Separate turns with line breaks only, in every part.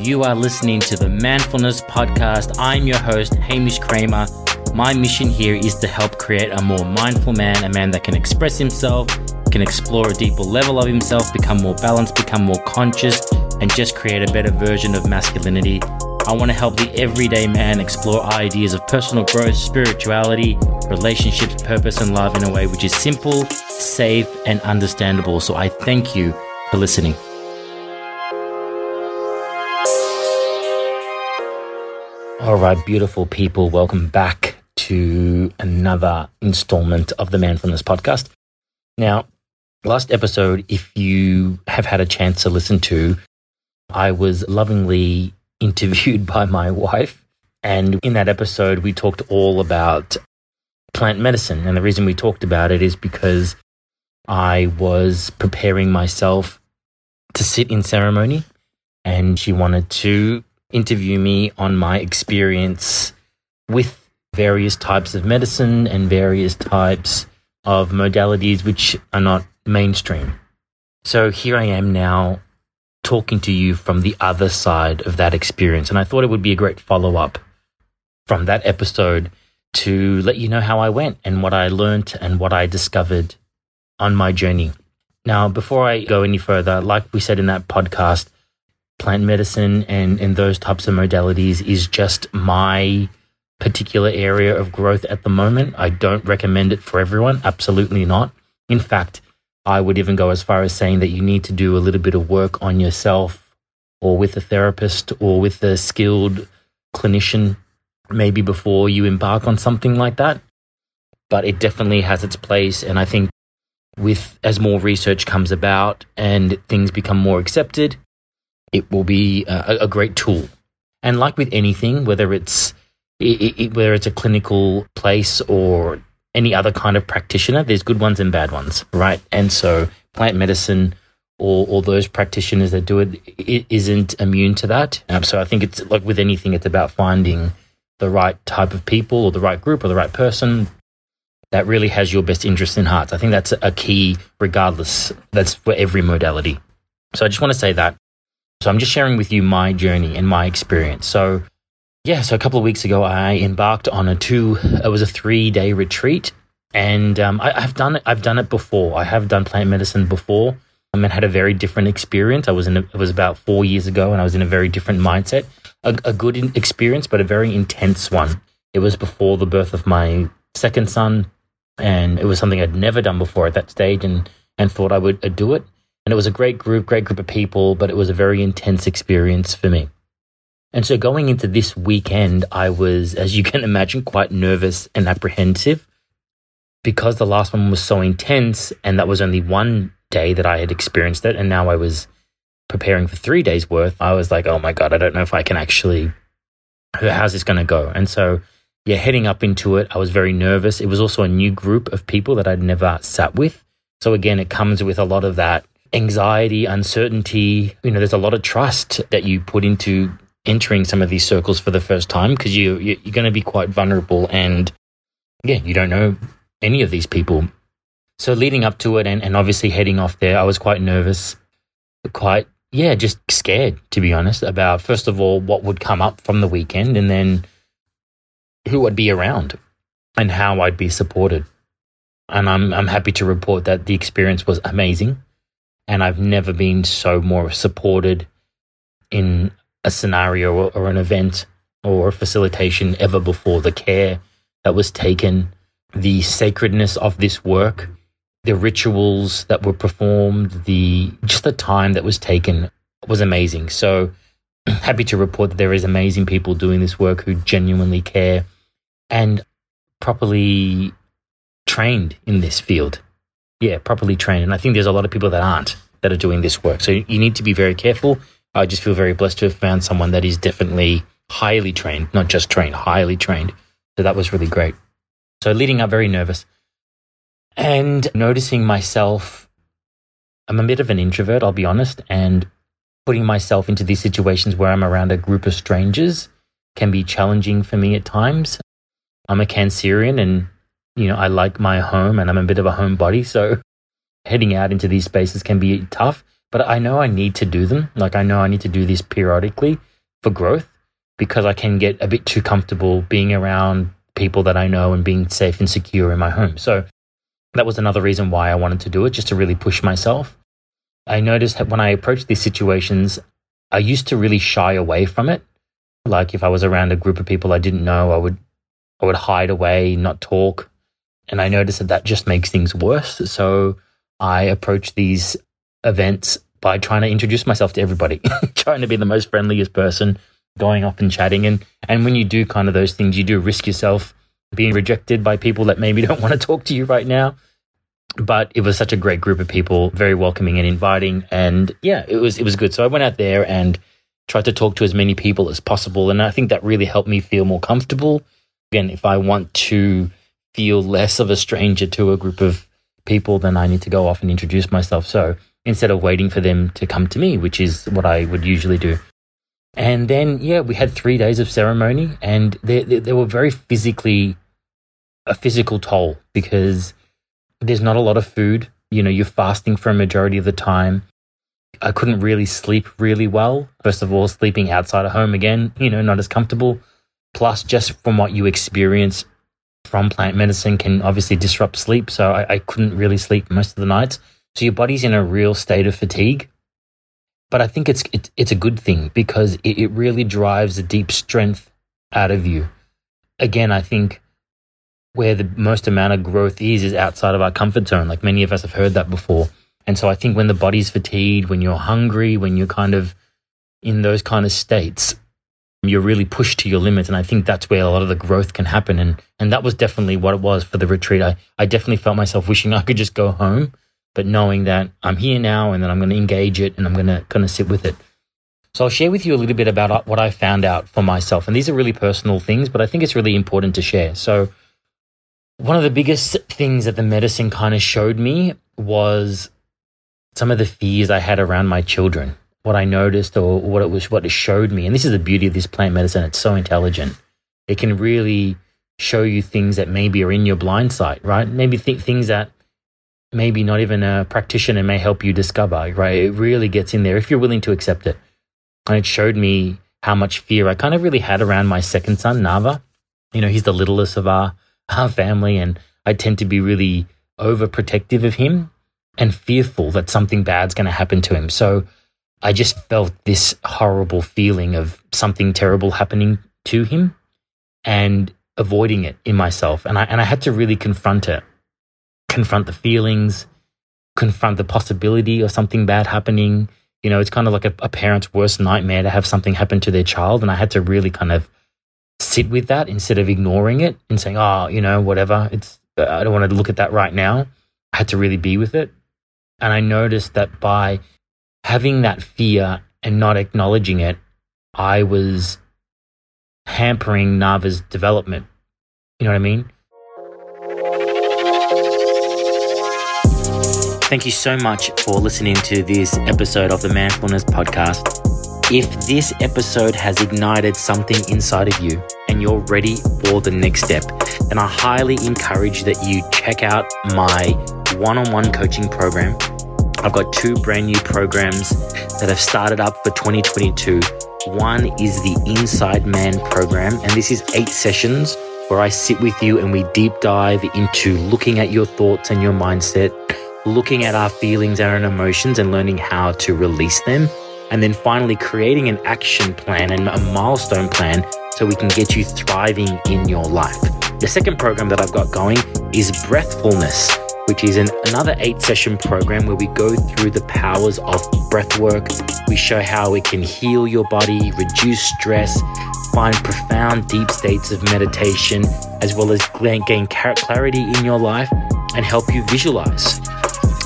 You are listening to the Manfulness Podcast. I'm your host, Hamish Kramer. My mission here is to help create a more mindful man, a man that can express himself, can explore a deeper level of himself, become more balanced, become more conscious, and just create a better version of masculinity. I want to help the everyday man explore ideas of personal growth, spirituality, relationships, purpose, and love in a way which is simple, safe, and understandable. So I thank you for listening. All right, beautiful people, welcome back to another installment of the Manfulness Podcast. Now, last episode, if you have had a chance to listen to, I was lovingly interviewed by my wife. And in that episode, we talked all about plant medicine. And the reason we talked about it is because I was preparing myself to sit in ceremony, and she wanted to interview me on my experience with various types of medicine and various types of modalities which are not mainstream. So here I am now talking to you from the other side of that experience. And I thought it would be a great follow up from that episode to let you know how I went and what I learned and what I discovered on my journey. Now, before I go any further, like we said in that podcast, plant medicine and, and those types of modalities is just my particular area of growth at the moment. I don't recommend it for everyone. Absolutely not. In fact, I would even go as far as saying that you need to do a little bit of work on yourself or with a therapist or with a skilled clinician, maybe before you embark on something like that. But it definitely has its place. And I think with as more research comes about and things become more accepted, it will be a, a great tool. And like with anything, whether it's it, it, whether it's a clinical place or any other kind of practitioner, there's good ones and bad ones, right? And so plant medicine or, or those practitioners that do it, it isn't immune to that. Um, so I think it's like with anything, it's about finding the right type of people or the right group or the right person that really has your best interest in heart. I think that's a key, regardless. That's for every modality. So I just want to say that. So I'm just sharing with you my journey and my experience. So yeah, so a couple of weeks ago, I embarked on a two. It was a three day retreat, and um, I, have done it. I've done it before. I have done plant medicine before, um, and had a very different experience. I was in. A, it was about four years ago, and I was in a very different mindset. A, a good experience, but a very intense one. It was before the birth of my second son, and it was something I'd never done before at that stage, and and thought I would uh, do it. And it was a great group, great group of people, but it was a very intense experience for me. And so going into this weekend, I was, as you can imagine, quite nervous and apprehensive because the last one was so intense and that was only one day that I had experienced it. And now I was preparing for three days worth. I was like, oh my God, I don't know if I can actually, how's this going to go? And so, yeah, heading up into it, I was very nervous. It was also a new group of people that I'd never sat with. So again, it comes with a lot of that anxiety, uncertainty. You know, there's a lot of trust that you put into entering some of these circles for the first time because you you're going to be quite vulnerable and yeah you don't know any of these people. So leading up to it and, and obviously heading off there i was quite nervous quite yeah just scared to be honest about first of all what would come up from the weekend and then who would be around and how i'd be supported. And i'm i'm happy to report that the experience was amazing and i've never been so more supported in a scenario or, or an event or a facilitation ever before. The care that was taken, the sacredness of this work, the rituals that were performed, the just the time that was taken was amazing. So happy to report that there is amazing people doing this work who genuinely care and properly trained in this field. Yeah, properly trained. And I think there's a lot of people that aren't that are doing this work. So you need to be very careful. I just feel very blessed to have found someone that is definitely highly trained, not just trained, highly trained. So that was really great. So leading up, very nervous and noticing myself. I'm a bit of an introvert, I'll be honest, and putting myself into these situations where I'm around a group of strangers can be challenging for me at times. I'm a Cancerian and, you know, I like my home and I'm a bit of a homebody. So heading out into these spaces can be tough, but I know I need to do them. Like I know I need to do this periodically for growth because I can get a bit too comfortable being around people that I know and being safe and secure in my home. So that was another reason why I wanted to do it, just to really push myself. I noticed that when I approached these situations, I used to really shy away from it. Like if I was around a group of people I didn't know, I would I would hide away, not talk. And I noticed that that just makes things worse. So I approach these events by trying to introduce myself to everybody, trying to be the most friendliest person, going up and chatting. And, and when you do kind of those things, you do risk yourself being rejected by people that maybe don't want to talk to you right now. But it was such a great group of people, very welcoming and inviting. And yeah, it was, it was good. So I went out there and tried to talk to as many people as possible. And I think that really helped me feel more comfortable. Again, if I want to feel less of a stranger to a group of people, then I need to go off and introduce myself. So instead of waiting for them to come to me, which is what I would usually do. And then, yeah, we had three days of ceremony, and they, they, they were very physically a physical toll because there's not a lot of food. You know, you're fasting for a majority of the time. I couldn't really sleep really well. First of all, sleeping outside of home again, you know, not as comfortable. Plus, just from what you experience from plant medicine can obviously disrupt sleep. So I, I couldn't really sleep most of the nights. So your body's in a real state of fatigue. But I think it's it's, it's a good thing because it, it really drives a deep strength out of you. Again, I think where the most amount of growth is is outside of our comfort zone. Like many of us have heard that before. And so I think when the body's fatigued, when you're hungry, when you're kind of in those kind of states, you're really pushed to your limits. And I think that's where a lot of the growth can happen. And and that was definitely what it was for the retreat. I, I definitely felt myself wishing I could just go home, but knowing that I'm here now and that I'm going to engage it and I'm going to kind of sit with it. So I'll share with you a little bit about uh, what I found out for myself. And these are really personal things, but I think it's really important to share. So one of the biggest things that the medicine kind of showed me was some of the fears I had around my children what I noticed or what it was, what it showed me. And this is the beauty of this plant medicine. It's so intelligent. It can really show you things that maybe are in your blind sight, right? Maybe th- things that maybe not even a practitioner may help you discover, right? It really gets in there if you're willing to accept it. And it showed me how much fear I kind of really had around my second son, Nava. You know, he's the littlest of our, our family, and I tend to be really overprotective of him and fearful that something bad's going to happen to him. So I just felt this horrible feeling of something terrible happening to him and avoiding it in myself. And I, and I had to really confront it, confront the feelings, confront the possibility of something bad happening. You know, it's kind of like a, a parent's worst nightmare to have something happen to their child. And I had to really kind of sit with that instead of ignoring it and saying, oh, you know, whatever. It's, uh, I don't want to look at that right now. I had to really be with it. And I noticed that by having that fear and not acknowledging it, I was hampering Nava's development. You know what I mean? Thank you so much for listening to this episode of the Manfulness Podcast. If this episode has ignited something inside of you and you're ready for the next step, then I highly encourage that you check out my one on one coaching program I've got two brand new programs that have started up for 2022. One is the Inside Man program, and this is eight sessions where I sit with you and we deep dive into looking at your thoughts and your mindset, looking at our feelings and our emotions and learning how to release them. And then finally, creating an action plan and a milestone plan so we can get you thriving in your life. The second program that I've got going is Breathfulness which is an, another eight session program where we go through the powers of breath work. We show how it can heal your body, reduce stress, find profound, deep states of meditation, as well as gain clarity in your life and help you visualize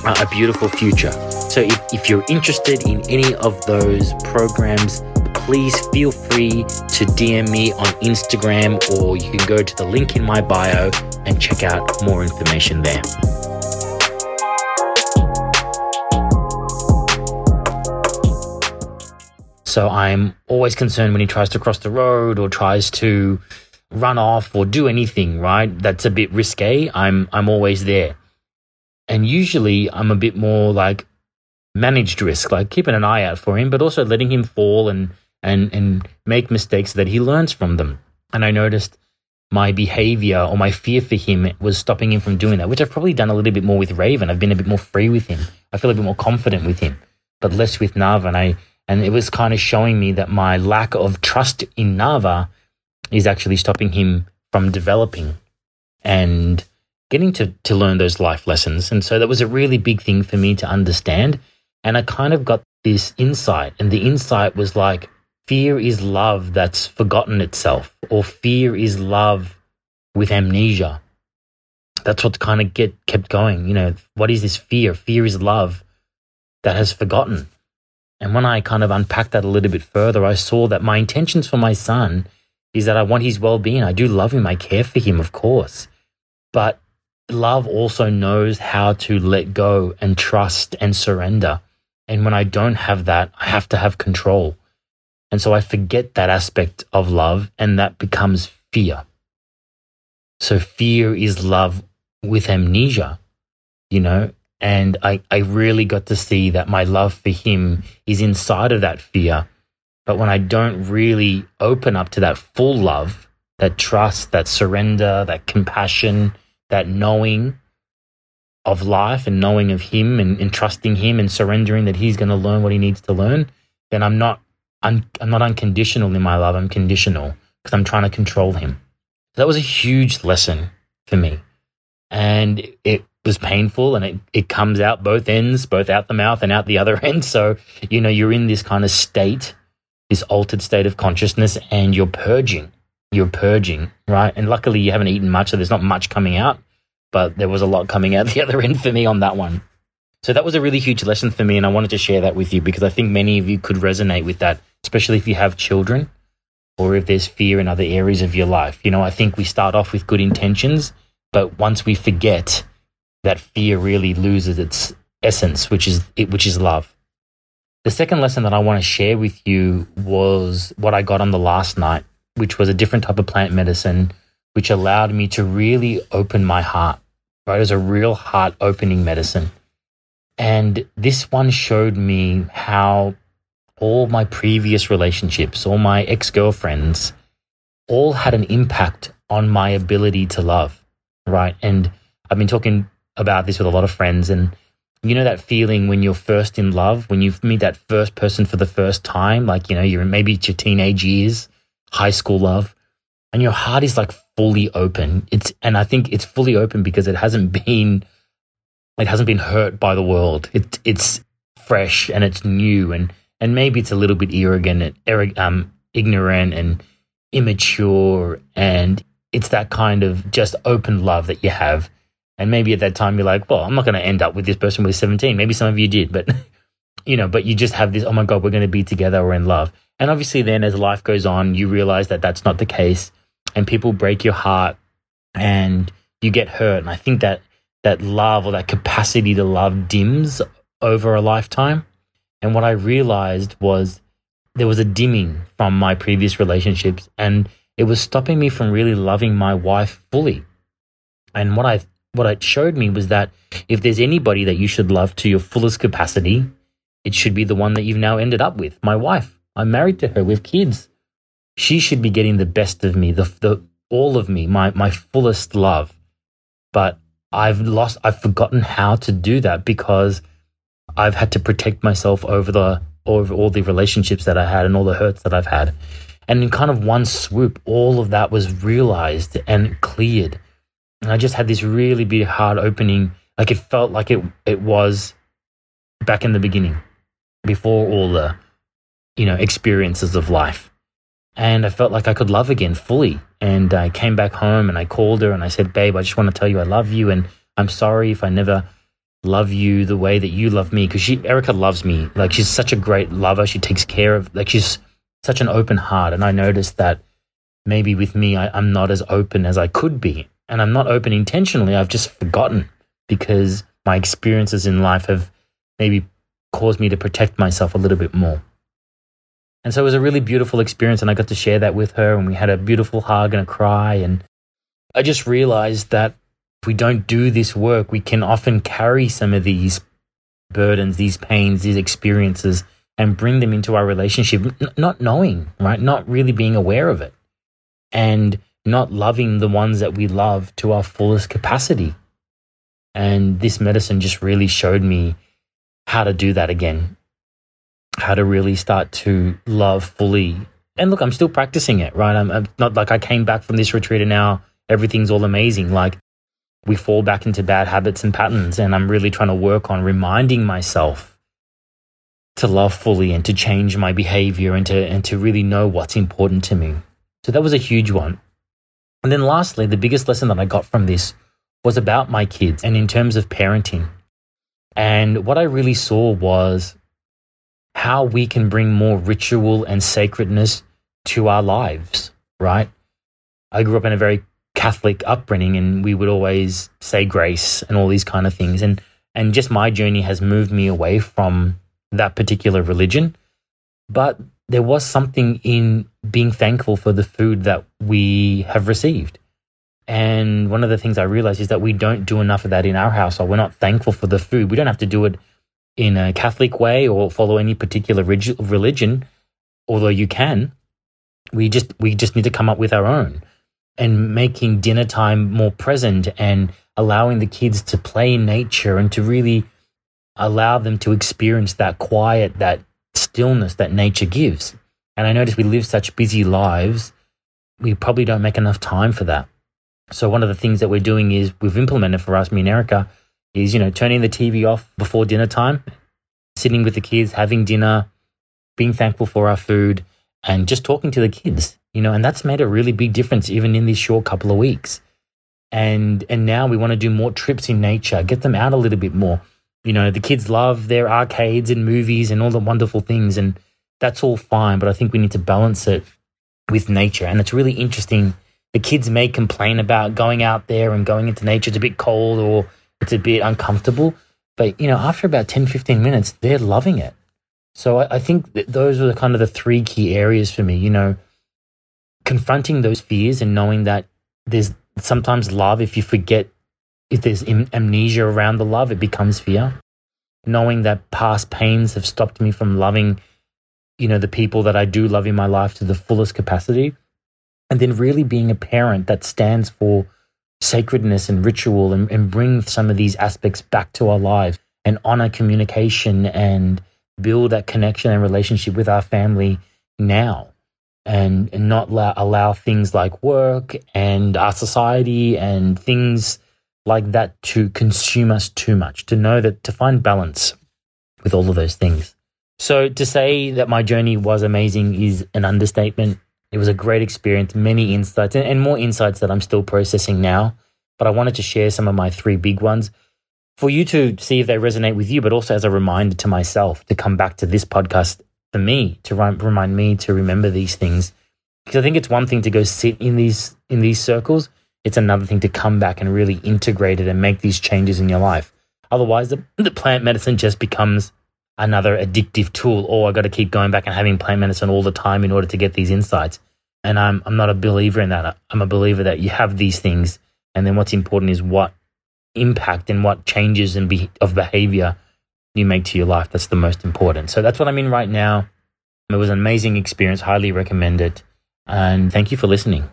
Uh, a beautiful future. So, if, if you're interested in any of those programs, please feel free to DM me on Instagram or you can go to the link in my bio and check out more information there. So I'm always concerned when he tries to cross the road or tries to run off or do anything, right? That's a bit risque. I'm I'm always there. And usually I'm a bit more like managed risk, like keeping an eye out for him, but also letting him fall and, and, and make mistakes that he learns from them. And I noticed my behavior or my fear for him was stopping him from doing that, which I've probably done a little bit more with Raven. I've been a bit more free with him. I feel a bit more confident with him, but less with Nava. And I, and it was kind of showing me that my lack of trust in Nava is actually stopping him from developing and getting to, to learn those life lessons. And so that was a really big thing for me to understand. And I kind of got this insight, and the insight was like, fear is love that's forgotten itself, or fear is love with amnesia. That's what kind of get kept going. You know, what is this fear? Fear is love that has forgotten. And when I kind of unpacked that a little bit further, I saw that my intentions for my son is that I want his well being. I do love him. I care for him, of course. But love also knows how to let go and trust and surrender. And when I don't have that, I have to have control. And so I forget that aspect of love, and that becomes fear. So fear is love with amnesia, you know? And I, I really got to see that my love for him is inside of that fear. But when I don't really open up to that full love, that trust, that surrender, that compassion, that knowing, of life and knowing of him and, and trusting him and surrendering that he's going to learn what he needs to learn, then I'm not un, I'm not unconditional in my love. I'm conditional because I'm trying to control him. That was a huge lesson for me, and it was painful, and it it comes out both ends, both out the mouth and out the other end. So you know you're in this kind of state, this altered state of consciousness, and you're purging. You're purging, right? And luckily you haven't eaten much, so there's not much coming out but there was a lot coming out the other end for me on that one. So that was a really huge lesson for me, and I wanted to share that with you because I think many of you could resonate with that, especially if you have children or if there's fear in other areas of your life. You know, I think we start off with good intentions, but once we forget, that fear really loses its essence, which is which is love. The second lesson that I want to share with you was what I got on the last night, which was a different type of plant medicine, which allowed me to really open my heart right? It was a real heart opening medicine. And this one showed me how all my previous relationships, all my ex girlfriends, all had an impact on my ability to love, right? And I've been talking about this with a lot of friends. And you know that feeling when you're first in love, when you meet that first person for the first time, like, you know, you're maybe it's your teenage years, high school love, and your heart is like fully open. It's and I think it's fully open because it hasn't been it hasn't been hurt by the world. It it's fresh and it's new and and maybe it's a little bit arrogant and um ignorant and immature and it's that kind of just open love that you have. And maybe at that time you're like, well, I'm not going to end up with this person with 17. Maybe some of you did, but you know, but you just have this, oh my God, we're going to be together. We're in love. And obviously then as life goes on, you realize that that's not the case and people break your heart and you get hurt. And I think that that love or that capacity to love dims over a lifetime. And what I realized was there was a dimming from my previous relationships and it was stopping me from really loving my wife fully. And what I what it showed me was that if there's anybody that you should love to your fullest capacity, it should be the one that you've now ended up with, my wife. I'm married to her with kids she should be getting the best of me, the, the all of me, my my fullest love. But I've lost, I've forgotten how to do that because I've had to protect myself over the over all the relationships that I had and all the hurts that I've had. And in kind of one swoop, all of that was realized and cleared. And I just had this really big heart opening. Like it felt like it it was back in the beginning, before all the, you know, experiences of life and I felt like I could love again fully. And I came back home and I called her and I said, Babe, I just want to tell you I love you. And I'm sorry if I never love you the way that you love me. Because she, Erica loves me. Like she's such a great lover. She takes care of, like she's such an open heart. And I noticed that maybe with me, I, I'm not as open as I could be. And I'm not open intentionally. I've just forgotten because my experiences in life have maybe caused me to protect myself a little bit more. And so it was a really beautiful experience. And I got to share that with her. And we had a beautiful hug and a cry. And I just realized that if we don't do this work, we can often carry some of these burdens, these pains, these experiences, and bring them into our relationship, n- not knowing, right? Not really being aware of it. And not loving the ones that we love to our fullest capacity. And this medicine just really showed me how to do that again, how to really start to love fully. And look, I'm still practicing it, right? I'm, I'm not like I came back from this retreat and now everything's all amazing. Like we fall back into bad habits and patterns. And I'm really trying to work on reminding myself to love fully and to change my behavior and to, and to really know what's important to me. So that was a huge one. And then lastly, the biggest lesson that I got from this was about my kids and in terms of parenting. And what I really saw was how we can bring more ritual and sacredness to our lives, right? I grew up in a very Catholic upbringing and we would always say grace and all these kind of things. And and just my journey has moved me away from that particular religion. But there was something in being thankful for the food that we have received. And one of the things I realized is that we don't do enough of that in our household. We're not thankful for the food. We don't have to do it in a Catholic way or follow any particular religion, although you can. We just we just need to come up with our own and making dinner time more present and allowing the kids to play in nature and to really allow them to experience that quiet, that stillness that nature gives. And I notice we live such busy lives, we probably don't make enough time for that. So one of the things that we're doing is we've implemented for us, me and Erica, is, you know, turning the TV off before dinner time, sitting with the kids, having dinner, being thankful for our food, and just talking to the kids, you know, and that's made a really big difference even in this short couple of weeks. And and now we want to do more trips in nature, get them out a little bit more you know, the kids love their arcades and movies and all the wonderful things, and that's all fine. But I think we need to balance it with nature. And it's really interesting. The kids may complain about going out there and going into nature. It's a bit cold or it's a bit uncomfortable. But, you know, after about 10, 15 minutes, they're loving it. So I, I think those are the kind of the three key areas for me, you know, confronting those fears and knowing that there's sometimes love if you forget if there's amnesia around the love, it becomes fear. Knowing that past pains have stopped me from loving, you know, the people that I do love in my life to the fullest capacity. And then really being a parent that stands for sacredness and ritual and, and bring some of these aspects back to our lives and honor communication and build that connection and relationship with our family now and, and not allow, allow things like work and our society and things like that to consume us too much, to know that to find balance with all of those things. So to say that my journey was amazing is an understatement. It was a great experience, many insights, and, more insights that I'm still processing now. But I wanted to share some of my three big ones for you to see if they resonate with you, but also as a reminder to myself to come back to this podcast for me to remind me to remember these things. Because I think it's one thing to go sit in these in these circles, it's another thing to come back and really integrate it and make these changes in your life. Otherwise, the, the plant medicine just becomes another addictive tool. Or oh, I got to keep going back and having plant medicine all the time in order to get these insights. And I'm I'm not a believer in that. I'm a believer that you have these things, and then what's important is what impact and what changes and be, of behavior you make to your life. That's the most important. So that's what I'm in right now. It was an amazing experience. Highly recommend it. And thank you for listening.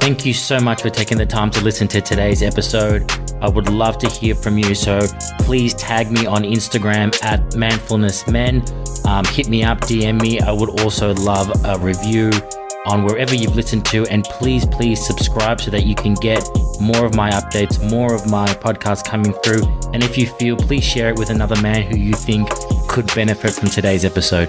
Thank you so much for taking the time to listen to today's episode. I would love to hear from you. So please tag me on Instagram at manfulnessmen. Um, hit me up, DM me. I would also love a review on wherever you've listened to. And please, please subscribe so that you can get more of my updates, more of my podcasts coming through. And if you feel, please share it with another man who you think could benefit from today's episode.